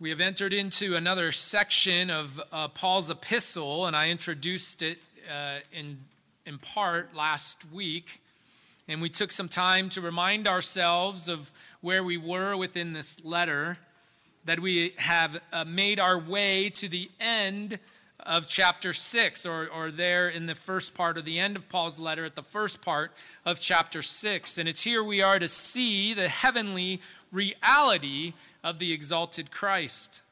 We have entered into another section of uh, Paul's epistle, and I introduced it uh, in, in part last week. And we took some time to remind ourselves of where we were within this letter, that we have uh, made our way to the end of chapter 6, or, or there in the first part, or the end of Paul's letter at the first part of chapter 6. And it's here we are to see the heavenly reality of the exalted Christ.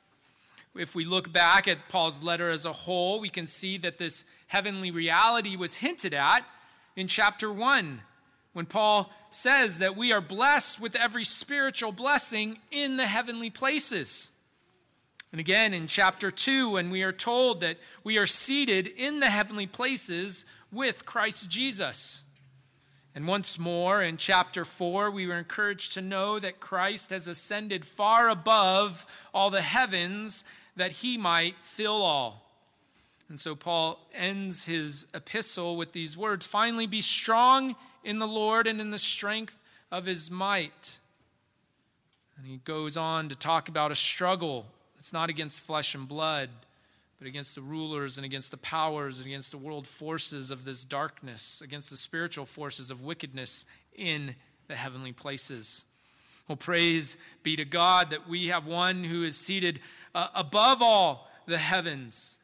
If we look back at Paul's letter as a whole, we can see that this heavenly reality was hinted at in chapter 1 when Paul says that we are blessed with every spiritual blessing in the heavenly places. And again in chapter 2, when we are told that we are seated in the heavenly places with Christ Jesus. And once more in chapter 4, we were encouraged to know that Christ has ascended far above all the heavens that he might fill all. And so Paul ends his epistle with these words Finally, be strong in the Lord and in the strength of his might. And he goes on to talk about a struggle that's not against flesh and blood but against the rulers and against the powers and against the world forces of this darkness, against the spiritual forces of wickedness in the heavenly places. Well, praise be to God that we have one who is seated uh, above all the heavens,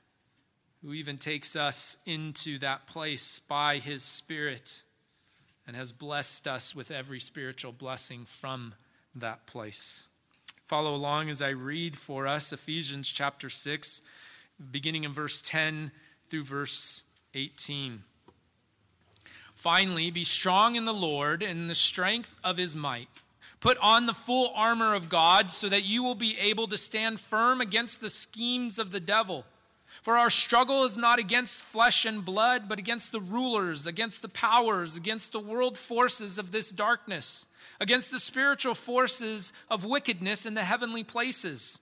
who even takes us into that place by his Spirit and has blessed us with every spiritual blessing from that place. Follow along as I read for us Ephesians chapter 6 beginning in verse 10 through verse 18. Finally, be strong in the Lord and the strength of his might. Put on the full armor of God so that you will be able to stand firm against the schemes of the devil. For our struggle is not against flesh and blood, but against the rulers, against the powers, against the world forces of this darkness, against the spiritual forces of wickedness in the heavenly places.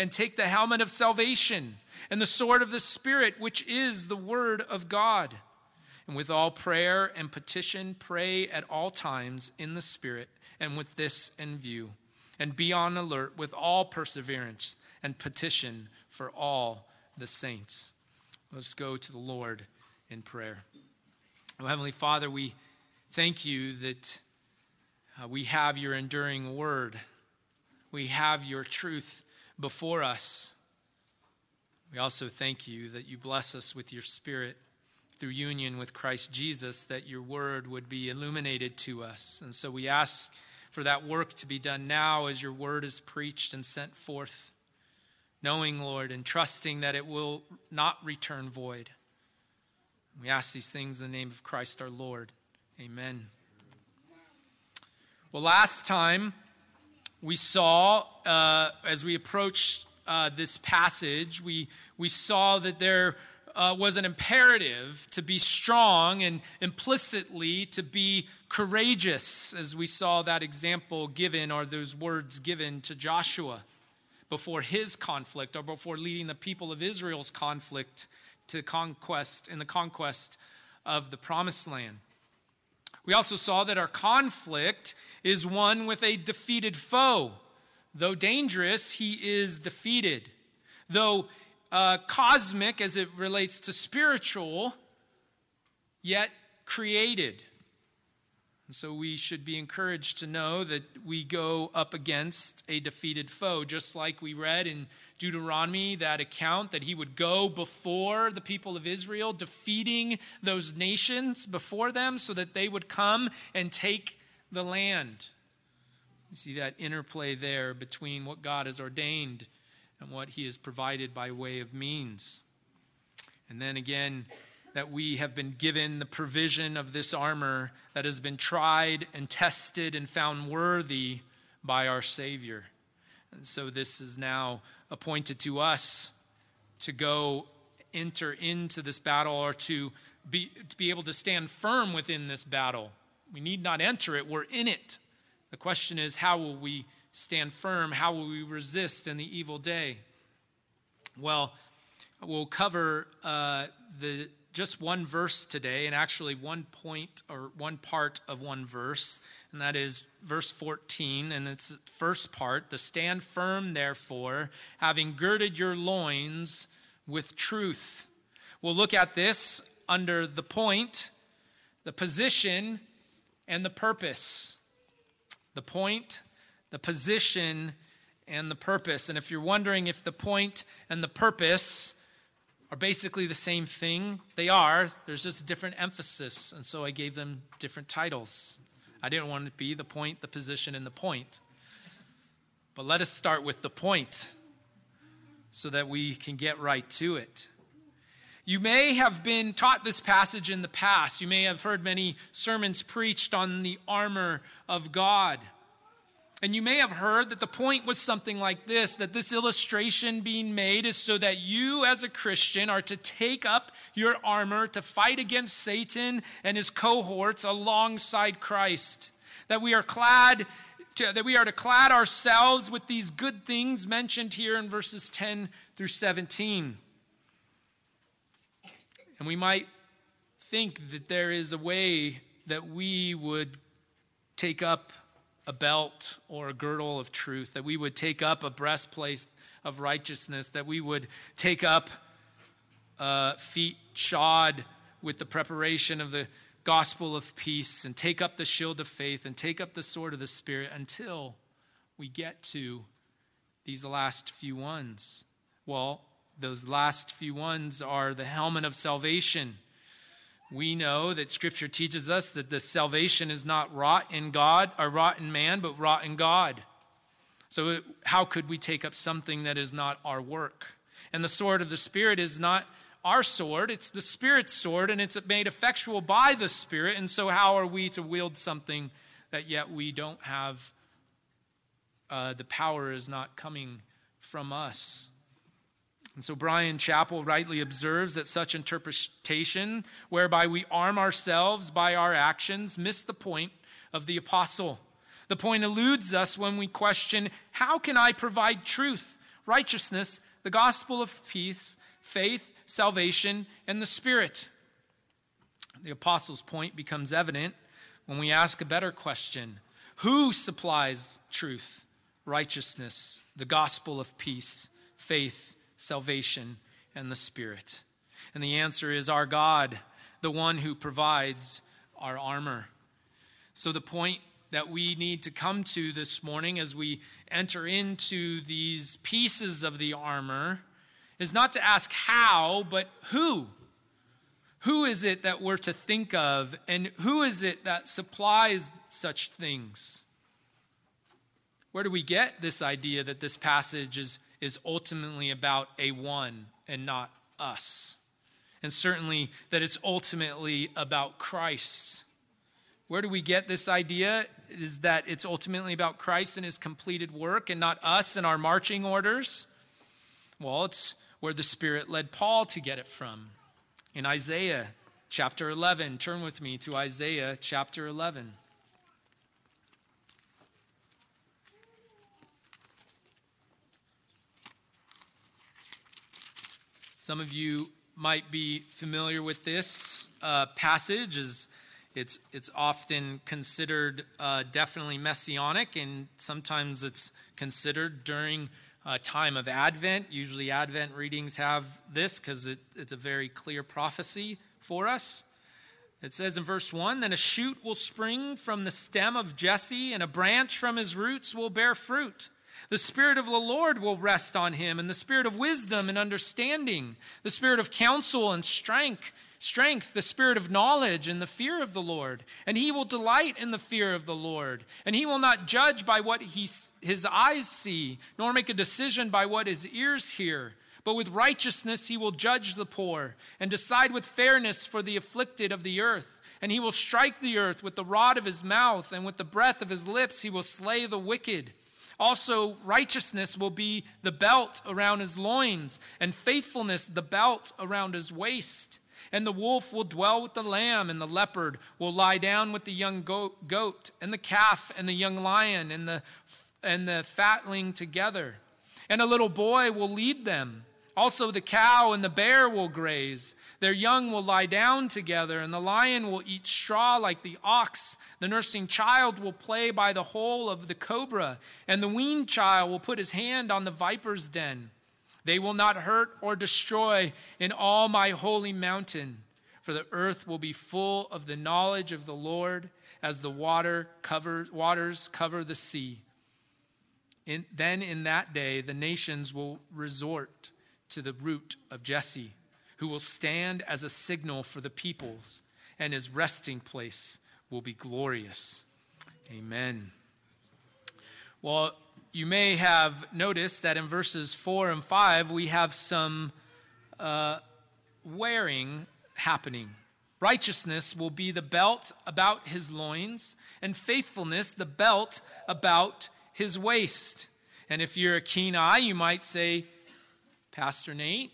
and take the helmet of salvation and the sword of the Spirit, which is the Word of God. And with all prayer and petition, pray at all times in the Spirit, and with this in view. And be on alert with all perseverance and petition for all the saints. Let's go to the Lord in prayer. Oh, Heavenly Father, we thank you that uh, we have your enduring word. We have your truth before us. We also thank you that you bless us with your Spirit through union with Christ Jesus, that your word would be illuminated to us. And so we ask for that work to be done now as your word is preached and sent forth, knowing, Lord, and trusting that it will not return void. We ask these things in the name of Christ our Lord. Amen. Well, last time, we saw uh, as we approached uh, this passage, we, we saw that there uh, was an imperative to be strong and implicitly to be courageous, as we saw that example given or those words given to Joshua before his conflict or before leading the people of Israel's conflict to conquest in the conquest of the promised land. We also saw that our conflict is one with a defeated foe. Though dangerous, he is defeated. Though uh, cosmic as it relates to spiritual, yet created. And so we should be encouraged to know that we go up against a defeated foe, just like we read in Deuteronomy, that account that he would go before the people of Israel, defeating those nations before them so that they would come and take the land. You see that interplay there between what God has ordained and what he has provided by way of means. And then again, that we have been given the provision of this armor that has been tried and tested and found worthy by our Savior. And so this is now appointed to us to go enter into this battle or to be, to be able to stand firm within this battle. We need not enter it, we're in it. The question is, how will we stand firm? How will we resist in the evil day? Well, we'll cover uh, the just one verse today, and actually one point or one part of one verse, and that is verse 14. And it's the first part the stand firm, therefore, having girded your loins with truth. We'll look at this under the point, the position, and the purpose. The point, the position, and the purpose. And if you're wondering if the point and the purpose are basically the same thing, they are. There's just different emphasis. And so I gave them different titles. I didn't want it to be the point, the position, and the point. But let us start with the point so that we can get right to it. You may have been taught this passage in the past. You may have heard many sermons preached on the armor of God. And you may have heard that the point was something like this that this illustration being made is so that you, as a Christian, are to take up your armor to fight against Satan and his cohorts alongside Christ. That we are clad. To, that we are to clad ourselves with these good things mentioned here in verses 10 through 17. And we might think that there is a way that we would take up a belt or a girdle of truth, that we would take up a breastplate of righteousness, that we would take up uh, feet shod with the preparation of the gospel of peace, and take up the shield of faith, and take up the sword of the Spirit until we get to these last few ones. Well, those last few ones are the helmet of salvation we know that Scripture teaches us that the salvation is not wrought in God or wrought in man, but wrought in God. So, how could we take up something that is not our work? And the sword of the Spirit is not our sword, it's the Spirit's sword, and it's made effectual by the Spirit. And so, how are we to wield something that yet we don't have? Uh, the power is not coming from us. And so Bryan Chapell rightly observes that such interpretation, whereby we arm ourselves by our actions, miss the point of the apostle. The point eludes us when we question how can I provide truth, righteousness, the gospel of peace, faith, salvation, and the Spirit? The apostle's point becomes evident when we ask a better question Who supplies truth, righteousness, the gospel of peace, faith, salvation, and the Spirit? And the answer is our God, the one who provides our armor. So, the point that we need to come to this morning as we enter into these pieces of the armor is not to ask how, but who. Who is it that we're to think of, and who is it that supplies such things? Where do we get this idea that this passage is is ultimately about a one and not us. And certainly that it's ultimately about Christ. Where do we get this idea? Is that it's ultimately about Christ and his completed work and not us and our marching orders? Well, it's where the Spirit led Paul to get it from. In Isaiah chapter 11, turn with me to Isaiah chapter 11. Some of you might be familiar with this uh, passage as it's, it's often considered uh, definitely messianic, and sometimes it's considered during a time of Advent. Usually, Advent readings have this because it, it's a very clear prophecy for us. It says in verse 1 Then a shoot will spring from the stem of Jesse, and a branch from his roots will bear fruit. The Spirit of the Lord will rest on him, and the Spirit of wisdom and understanding, the Spirit of counsel and strength, strength, the Spirit of knowledge and the fear of the Lord. And he will delight in the fear of the Lord. And he will not judge by what he, his eyes see, nor make a decision by what his ears hear. But with righteousness he will judge the poor, and decide with fairness for the afflicted of the earth. And he will strike the earth with the rod of his mouth, and with the breath of his lips he will slay the wicked. Also, righteousness will be the belt around his loins, and faithfulness the belt around his waist. And the wolf will dwell with the lamb, and the leopard will lie down with the young goat, and the calf and the young lion, and the, and the fatling together. And a little boy will lead them. Also, the cow and the bear will graze. Their young will lie down together, and the lion will eat straw like the ox. The nursing child will play by the hole of the cobra, and the weaned child will put his hand on the viper's den. They will not hurt or destroy in all my holy mountain, for the earth will be full of the knowledge of the Lord as the water cover, waters cover the sea. In, then in that day, the nations will resort to the root of Jesse, who will stand as a signal for the peoples, and his resting place will be glorious. Amen. Well, you may have noticed that in verses 4 and 5, we have some uh, wearing happening. Righteousness will be the belt about his loins, and faithfulness the belt about his waist. And if you're a keen eye, you might say, Pastor Nate,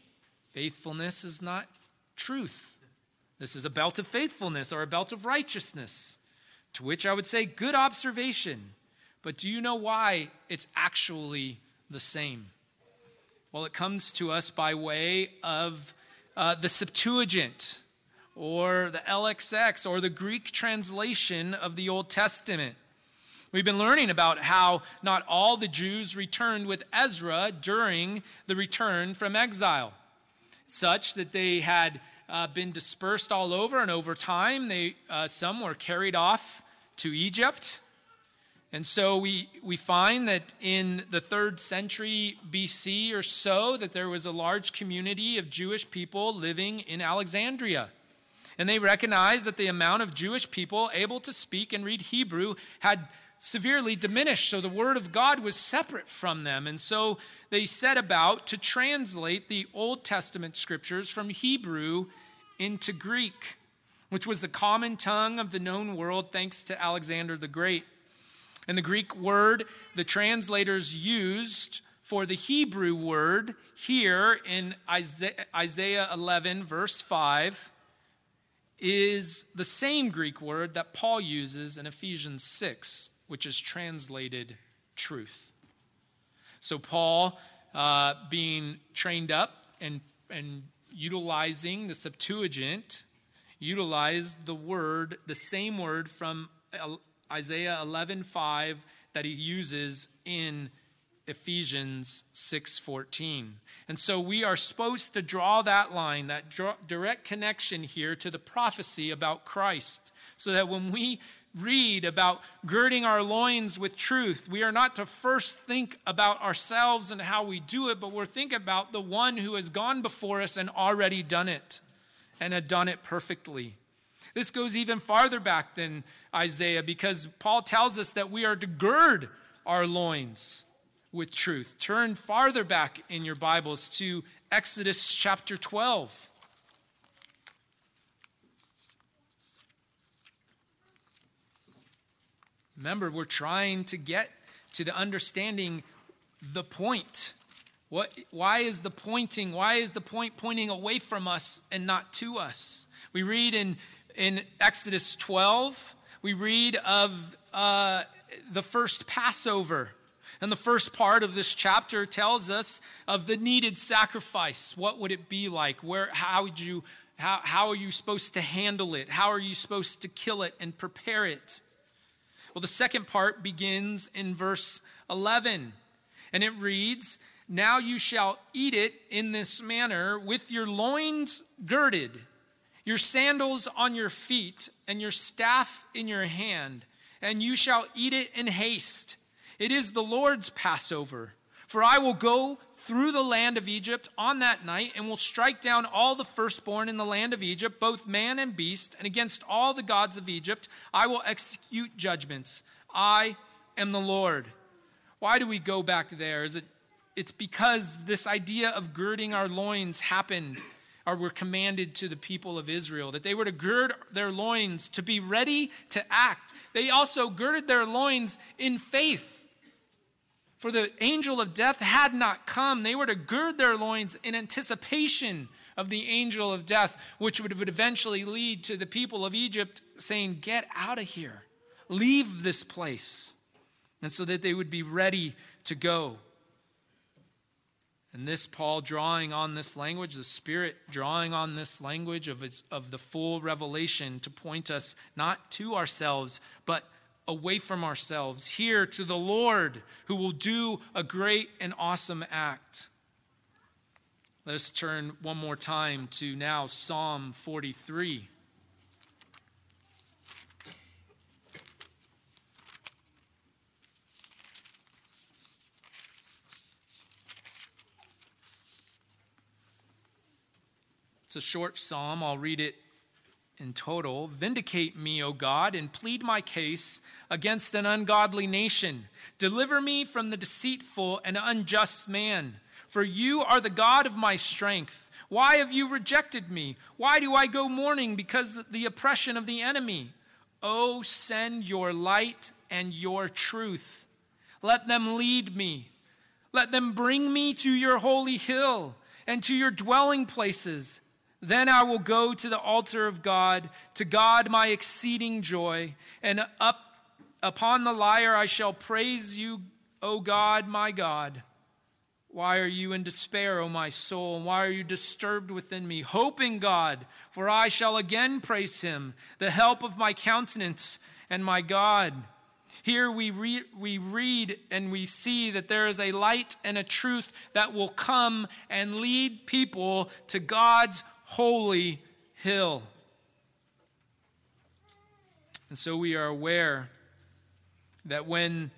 faithfulness is not truth. This is a belt of faithfulness or a belt of righteousness. To which I would say, good observation. But do you know why it's actually the same? Well, it comes to us by way of uh, the Septuagint or the LXX or the Greek translation of the Old Testament. We've been learning about how not all the Jews returned with Ezra during the return from exile, such that they had uh, been dispersed all over, and over time, they, uh, some were carried off to Egypt. And so we, we find that in the third century BC or so, that there was a large community of Jewish people living in Alexandria. And they recognized that the amount of Jewish people able to speak and read Hebrew had severely diminished. So the word of God was separate from them. And so they set about to translate the Old Testament scriptures from Hebrew into Greek, which was the common tongue of the known world thanks to Alexander the Great. And the Greek word the translators used for the Hebrew word here in Isaiah 11, verse 5, is the same Greek word that Paul uses in Ephesians 6, which is translated truth. So, Paul, uh, being trained up and, and utilizing the Septuagint, utilized the word, the same word from Isaiah 11:5 that he uses in Ephesians 6:14. And so we are supposed to draw that line, that direct connection here to the prophecy about Christ, so that when we read about girding our loins with truth, we are not to first think about ourselves and how we do it, but we're think about the one who has gone before us and already done it and had done it perfectly. This goes even farther back than Isaiah because Paul tells us that we are to gird our loins with truth. Turn farther back in your Bibles to Exodus chapter 12. Remember, we're trying to get to the understanding the point. What, why is the pointing? Why is the point pointing away from us and not to us? We read in, in Exodus 12, we read of uh, the first Passover. And the first part of this chapter tells us of the needed sacrifice. What would it be like? Where, how, would you, how, how are you supposed to handle it? How are you supposed to kill it and prepare it? Well, the second part begins in verse 11, and it reads, Now you shall eat it in this manner, with your loins girded, your sandals on your feet, and your staff in your hand, and you shall eat it in haste. It is the Lord's Passover. For I will go through the land of Egypt on that night and will strike down all the firstborn in the land of Egypt, both man and beast, and against all the gods of Egypt I will execute judgments. I am the Lord. Why do we go back there? Is it it's because this idea of girding our loins happened or were commanded to the people of Israel, that they were to gird their loins to be ready to act. They also girded their loins in faith For the angel of death had not come. They were to gird their loins in anticipation of the angel of death, which would eventually lead to the people of Egypt saying, Get out of here, leave this place. And so that they would be ready to go. And this, Paul drawing on this language, the Spirit drawing on this language of, its, of the full revelation to point us not to ourselves, but away from ourselves, here to the Lord who will do a great and awesome act. Let us turn one more time to now Psalm 43. It's a short psalm. I'll read it in total. Vindicate me, O God, and plead my case against an ungodly nation. Deliver me from the deceitful and unjust man. For you are the God of my strength. Why have you rejected me? Why do I go mourning because of the oppression of the enemy? Oh, send your light and your truth. Let them lead me. Let them bring me to your holy hill and to your dwelling places. Then I will go to the altar of God, to God my exceeding joy, and up upon the lyre I shall praise you, O God, my God. Why are you in despair, O my soul? And why are you disturbed within me? Hope in God, for I shall again praise him, the help of my countenance and my God. Here we, re- we read and we see that there is a light and a truth that will come and lead people to God's holy hill. And so we are aware that when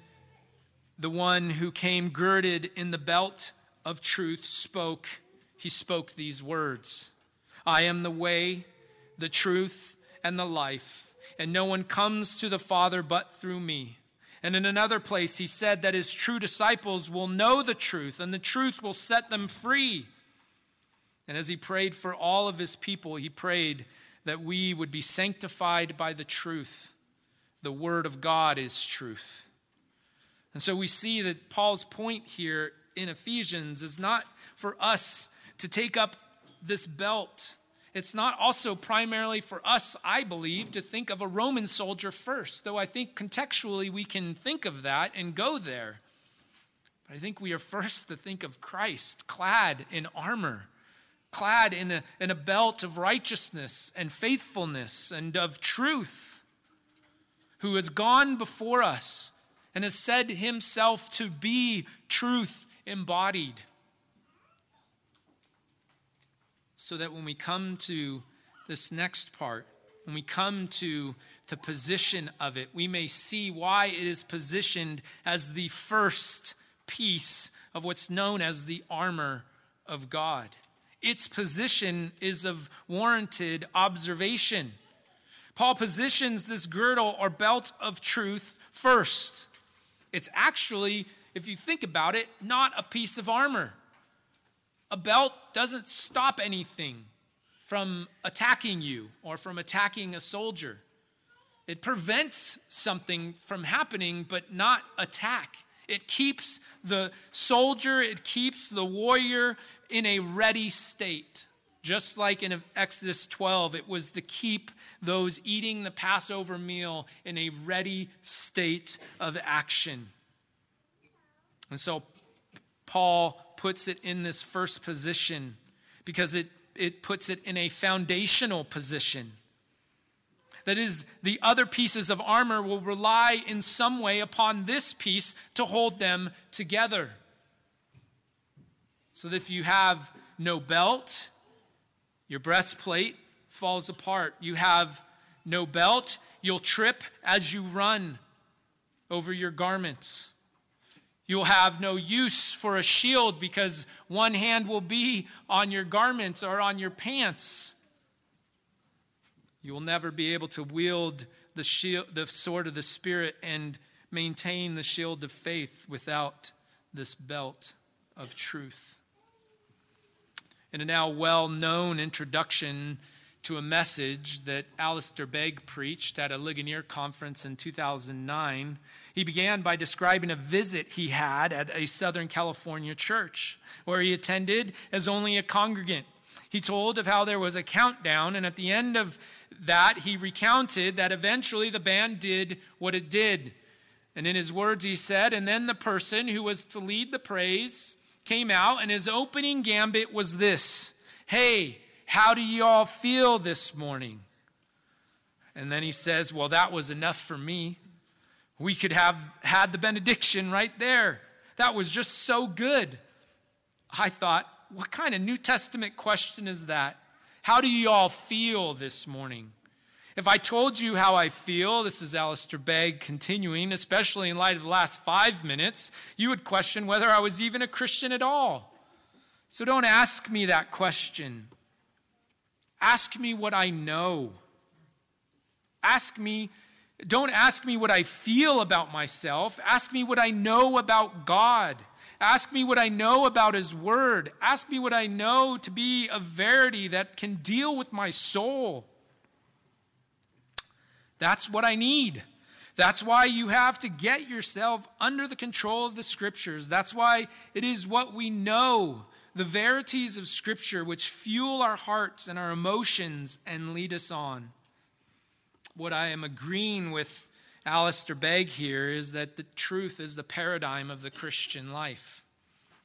the one who came girded in the belt of truth spoke, he spoke these words I am the way, the truth, and the life, and no one comes to the Father but through me. And in another place, he said that his true disciples will know the truth, and the truth will set them free. And as he prayed for all of his people, he prayed that we would be sanctified by the truth. The Word of God is truth. And so we see that Paul's point here in Ephesians is not for us to take up this belt. It's not also primarily for us, I believe, to think of a Roman soldier first, though I think contextually we can think of that and go there. But I think we are first to think of Christ clad in armor clad in a, in a belt of righteousness and faithfulness and of truth, who has gone before us and has said himself to be truth embodied. So that when we come to this next part, when we come to the position of it, we may see why it is positioned as the first piece of what's known as the armor of God. Its position is of warranted observation. Paul positions this girdle or belt of truth first. It's actually, if you think about it, not a piece of armor. A belt doesn't stop anything from attacking you or from attacking a soldier. It prevents something from happening, but not attack. It keeps the soldier, it keeps the warrior in a ready state. Just like in Exodus 12, it was to keep those eating the Passover meal in a ready state of action. And so Paul puts it in this first position because it, it puts it in a foundational position. That is, the other pieces of armor will rely in some way upon this piece to hold them together. So that if you have no belt, your breastplate falls apart. You have no belt, you'll trip as you run over your garments. You'll have no use for a shield because one hand will be on your garments or on your pants. You will never be able to wield the, shield, the sword of the Spirit and maintain the shield of faith without this belt of truth in a now well known introduction to a message that Alistair Begg preached at a Ligonier conference in 2009. He began by describing a visit he had at a Southern California church where he attended as only a congregant. He told of how there was a countdown, and at the end of that, he recounted that eventually the band did what it did. And in his words, he said, And then the person who was to lead the praise came out, and his opening gambit was this Hey, how do you all feel this morning? And then he says, Well, that was enough for me. We could have had the benediction right there. That was just so good. I thought, what kind of New Testament question is that? How do you all feel this morning? If I told you how I feel, this is Alistair Begg continuing, especially in light of the last five minutes, you would question whether I was even a Christian at all. So don't ask me that question. Ask me what I know. Ask me, don't ask me what I feel about myself. Ask me what I know about God. Ask me what I know about His Word. Ask me what I know to be a verity that can deal with my soul. That's what I need. That's why you have to get yourself under the control of the Scriptures. That's why it is what we know, the verities of Scripture, which fuel our hearts and our emotions and lead us on. What I am agreeing with Alistair Begg here is that the truth is the paradigm of the Christian life.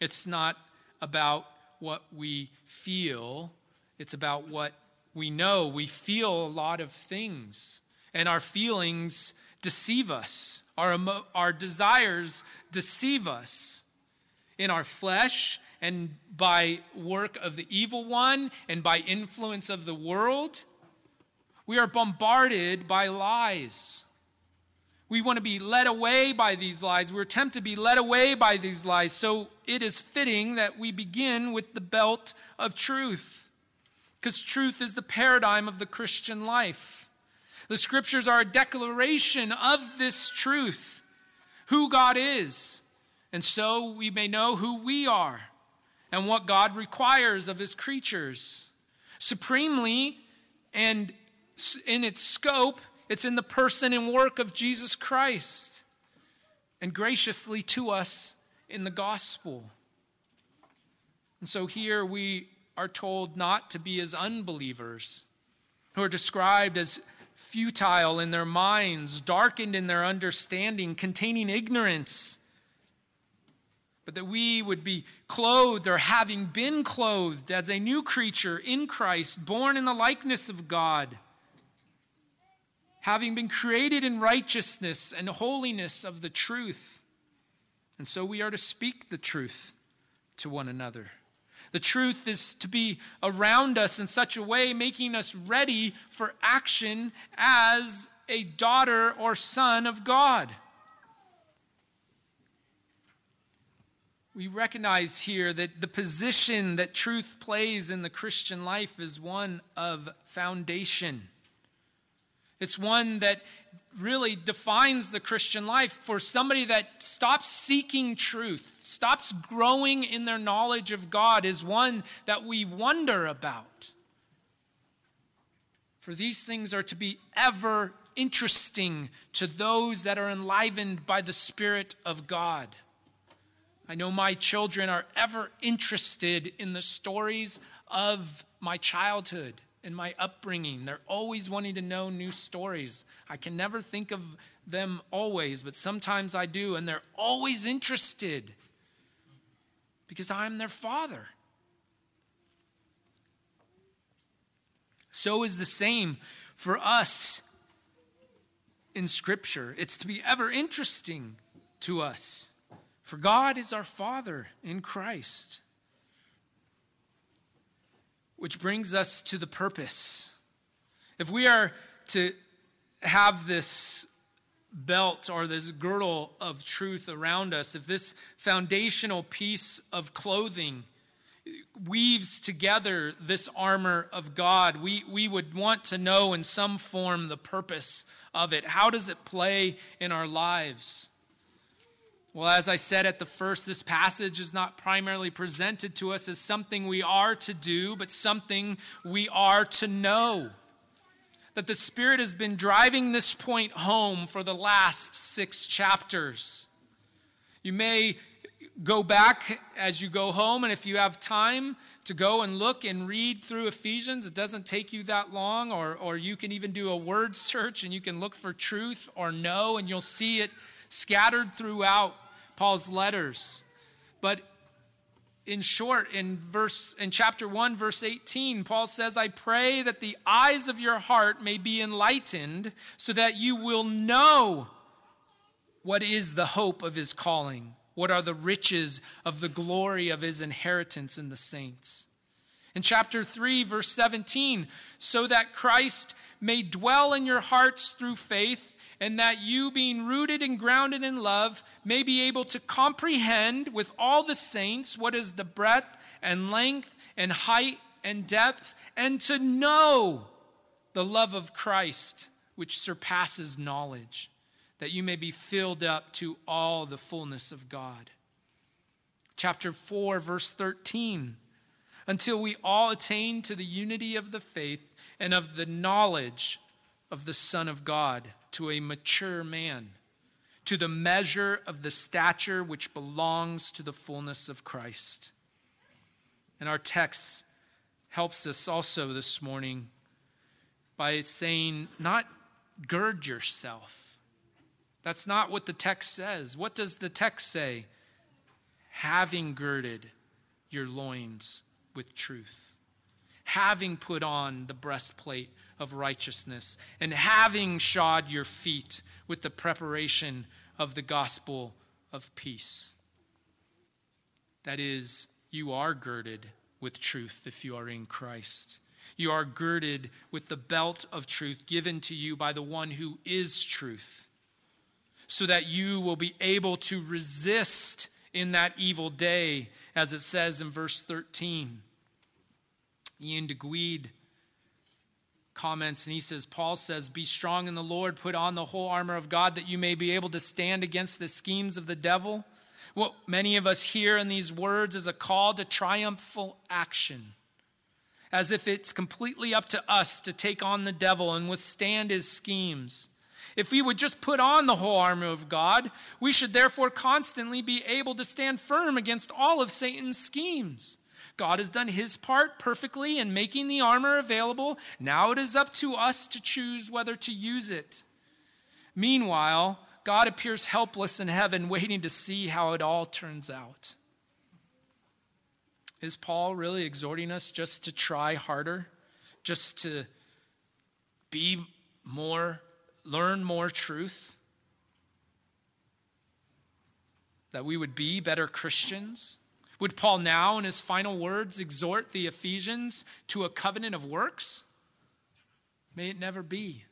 It's not about what we feel, it's about what we know. We feel a lot of things and our feelings deceive us. Our, our desires deceive us in our flesh and by work of the evil one and by influence of the world. We are bombarded by lies. We want to be led away by these lies. We're tempted to be led away by these lies. So it is fitting that we begin with the belt of truth, because truth is the paradigm of the Christian life. The scriptures are a declaration of this truth, who God is. And so we may know who we are and what God requires of his creatures. Supremely and in its scope, it's in the person and work of Jesus Christ, and graciously to us in the gospel. And so here we are told not to be as unbelievers, who are described as futile in their minds, darkened in their understanding, containing ignorance. But that we would be clothed or having been clothed as a new creature in Christ, born in the likeness of God, having been created in righteousness and holiness of the truth. And so we are to speak the truth to one another. The truth is to be around us in such a way, making us ready for action as a daughter or son of God. We recognize here that the position that truth plays in the Christian life is one of foundation. It's one that really defines the Christian life for somebody that stops seeking truth, stops growing in their knowledge of God, is one that we wonder about. For these things are to be ever interesting to those that are enlivened by the Spirit of God. I know my children are ever interested in the stories of my childhood in my upbringing. They're always wanting to know new stories. I can never think of them always, but sometimes I do, and they're always interested because I'm their father. So is the same for us in Scripture. It's to be ever interesting to us. For God is our Father in Christ. Which brings us to the purpose. If we are to have this belt or this girdle of truth around us, if this foundational piece of clothing weaves together this armor of God, we, we would want to know in some form the purpose of it. How does it play in our lives? Well, as I said at the first, this passage is not primarily presented to us as something we are to do, but something we are to know. That the Spirit has been driving this point home for the last six chapters. You may go back as you go home, and if you have time to go and look and read through Ephesians, it doesn't take you that long, or, or you can even do a word search and you can look for truth or know, and you'll see it scattered throughout Paul's letters. But in short, in verse in chapter 1, verse 18, Paul says, I pray that the eyes of your heart may be enlightened, so that you will know what is the hope of his calling, what are the riches of the glory of his inheritance in the saints. In chapter 3, verse 17, so that Christ may dwell in your hearts through faith and that you, being rooted and grounded in love, may be able to comprehend with all the saints what is the breadth and length and height and depth, and to know the love of Christ, which surpasses knowledge, that you may be filled up to all the fullness of God. Chapter 4, verse 13 until we all attain to the unity of the faith and of the knowledge of the Son of God to a mature man, to the measure of the stature which belongs to the fullness of Christ. And our text helps us also this morning by saying, not gird yourself. That's not what the text says. What does the text say? Having girded your loins with truth, having put on the breastplate of righteousness, and having shod your feet with the preparation of the gospel of peace. That is, you are girded with truth if you are in Christ. You are girded with the belt of truth given to you by the one who is truth, so that you will be able to resist in that evil day, as it says in verse 13. Ian Duguid comments and he says, Paul says, Be strong in the Lord, put on the whole armor of God that you may be able to stand against the schemes of the devil. What many of us hear in these words is a call to triumphal action, as if it's completely up to us to take on the devil and withstand his schemes. If we would just put on the whole armor of God, we should therefore constantly be able to stand firm against all of Satan's schemes. God has done his part perfectly in making the armor available. Now it is up to us to choose whether to use it. Meanwhile, God appears helpless in heaven, waiting to see how it all turns out. Is Paul really exhorting us just to try harder, just to be more, learn more truth? That we would be better Christians? Would Paul now, in his final words, exhort the Ephesians to a covenant of works? May it never be.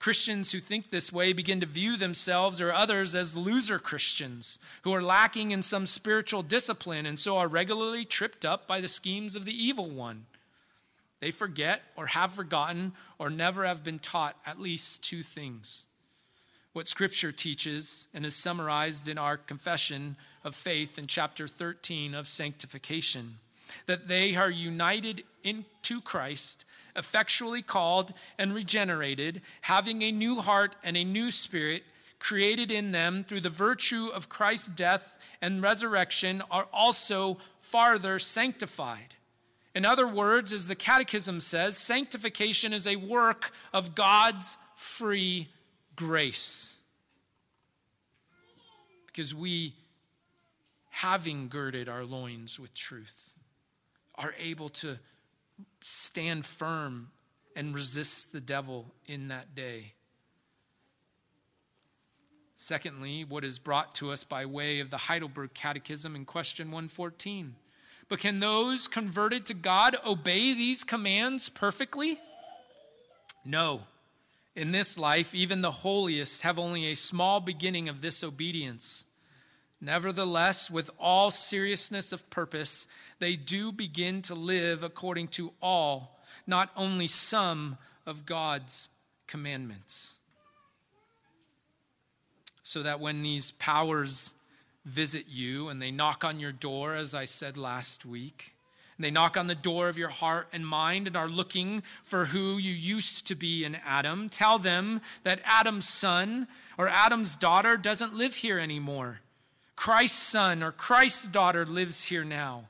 Christians who think this way begin to view themselves or others as loser Christians who are lacking in some spiritual discipline and so are regularly tripped up by the schemes of the evil one. They forget or have forgotten or never have been taught at least two things what Scripture teaches and is summarized in our confession of faith in chapter 13 of sanctification that they are united into Christ, effectually called and regenerated, having a new heart and a new spirit created in them through the virtue of Christ's death and resurrection, are also farther sanctified. In other words, as the Catechism says, sanctification is a work of God's free grace. Because we, having girded our loins with truth, are able to stand firm and resist the devil in that day. Secondly, what is brought to us by way of the Heidelberg Catechism in question 114. But can those converted to God obey these commands perfectly? No. In this life, even the holiest have only a small beginning of this obedience. Nevertheless, with all seriousness of purpose, they do begin to live according to all, not only some, of God's commandments. So that when these powers visit you and they knock on your door, as I said last week. And they knock on the door of your heart and mind and are looking for who you used to be in Adam. Tell them that Adam's son or Adam's daughter doesn't live here anymore. Christ's son or Christ's daughter lives here now.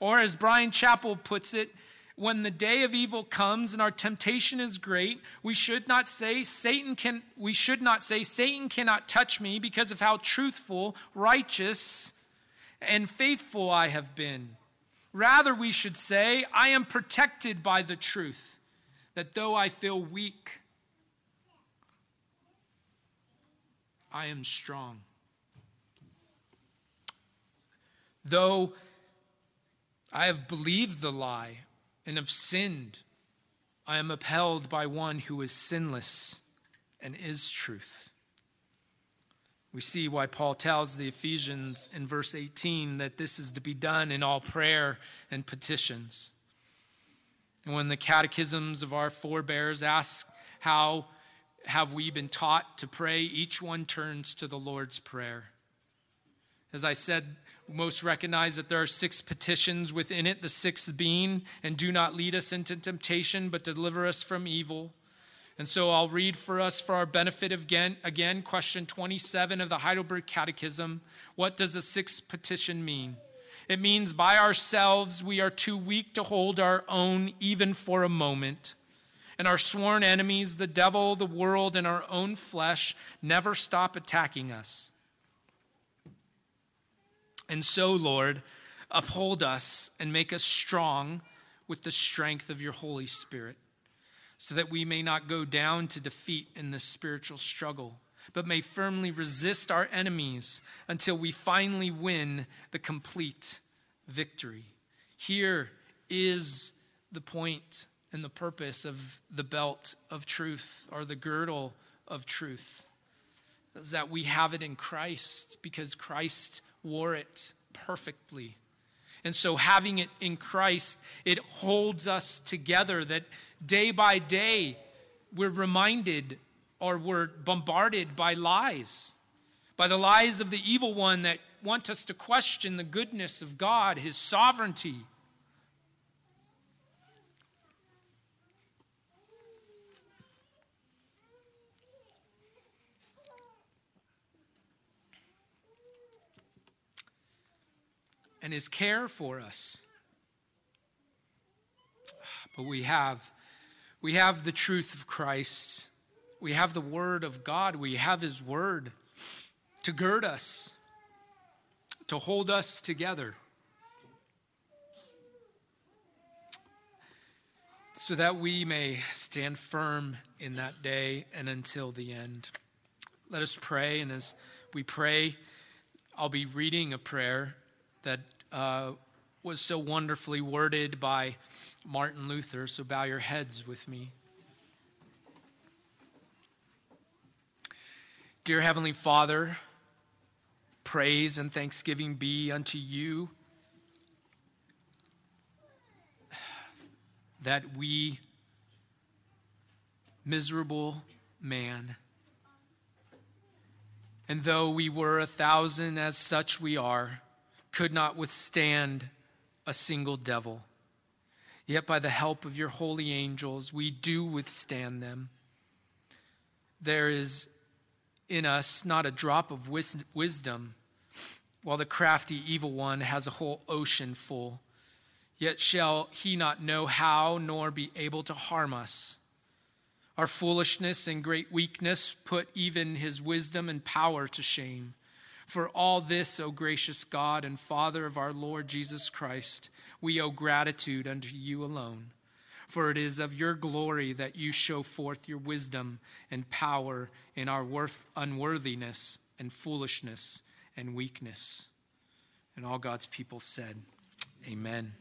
Or, as Bryan Chapell puts it, when the day of evil comes and our temptation is great, we should not say Satan can we should not say Satan cannot touch me because of how truthful, righteous, and faithful I have been. Rather we should say I am protected by the truth that though I feel weak I am strong. Though I have believed the lie and have sinned, I am upheld by one who is sinless and is truth. We see why Paul tells the Ephesians in verse 18 that this is to be done in all prayer and petitions. And when the catechisms of our forebears ask, How have we been taught to pray? each one turns to the Lord's Prayer. As I said most recognize that there are six petitions within it, the sixth being, and do not lead us into temptation, but deliver us from evil. And so I'll read for us for our benefit again, again question 27 of the Heidelberg Catechism. What does the sixth petition mean? It means by ourselves we are too weak to hold our own even for a moment. And our sworn enemies, the devil, the world, and our own flesh, never stop attacking us. And so, Lord, uphold us and make us strong with the strength of your Holy Spirit, so that we may not go down to defeat in this spiritual struggle, but may firmly resist our enemies until we finally win the complete victory. Here is the point and the purpose of the belt of truth or the girdle of truth is that we have it in Christ because Christ wore it perfectly. And so, having it in Christ, it holds us together that day by day we're reminded or we're bombarded by lies, by the lies of the evil one that want us to question the goodness of God, his sovereignty, and his care for us. But we have we have the truth of Christ. We have the word of God. We have his word to gird us, to hold us together. So that we may stand firm in that day and until the end. Let us pray, and as we pray, I'll be reading a prayer that uh, was so wonderfully worded by Martin Luther. So bow your heads with me. Dear Heavenly Father, praise and thanksgiving be unto you that we, miserable man, and though we were a thousand, as such we are, could not withstand a single devil. Yet by the help of your holy angels, we do withstand them. There is in us not a drop of wisdom, while the crafty evil one has a whole ocean full. Yet shall he not know how, nor be able to harm us. Our foolishness and great weakness put even his wisdom and power to shame. For all this, O gracious God and Father of our Lord Jesus Christ, we owe gratitude unto you alone. For it is of your glory that you show forth your wisdom and power in our worth, unworthiness and foolishness and weakness. And all God's people said, Amen.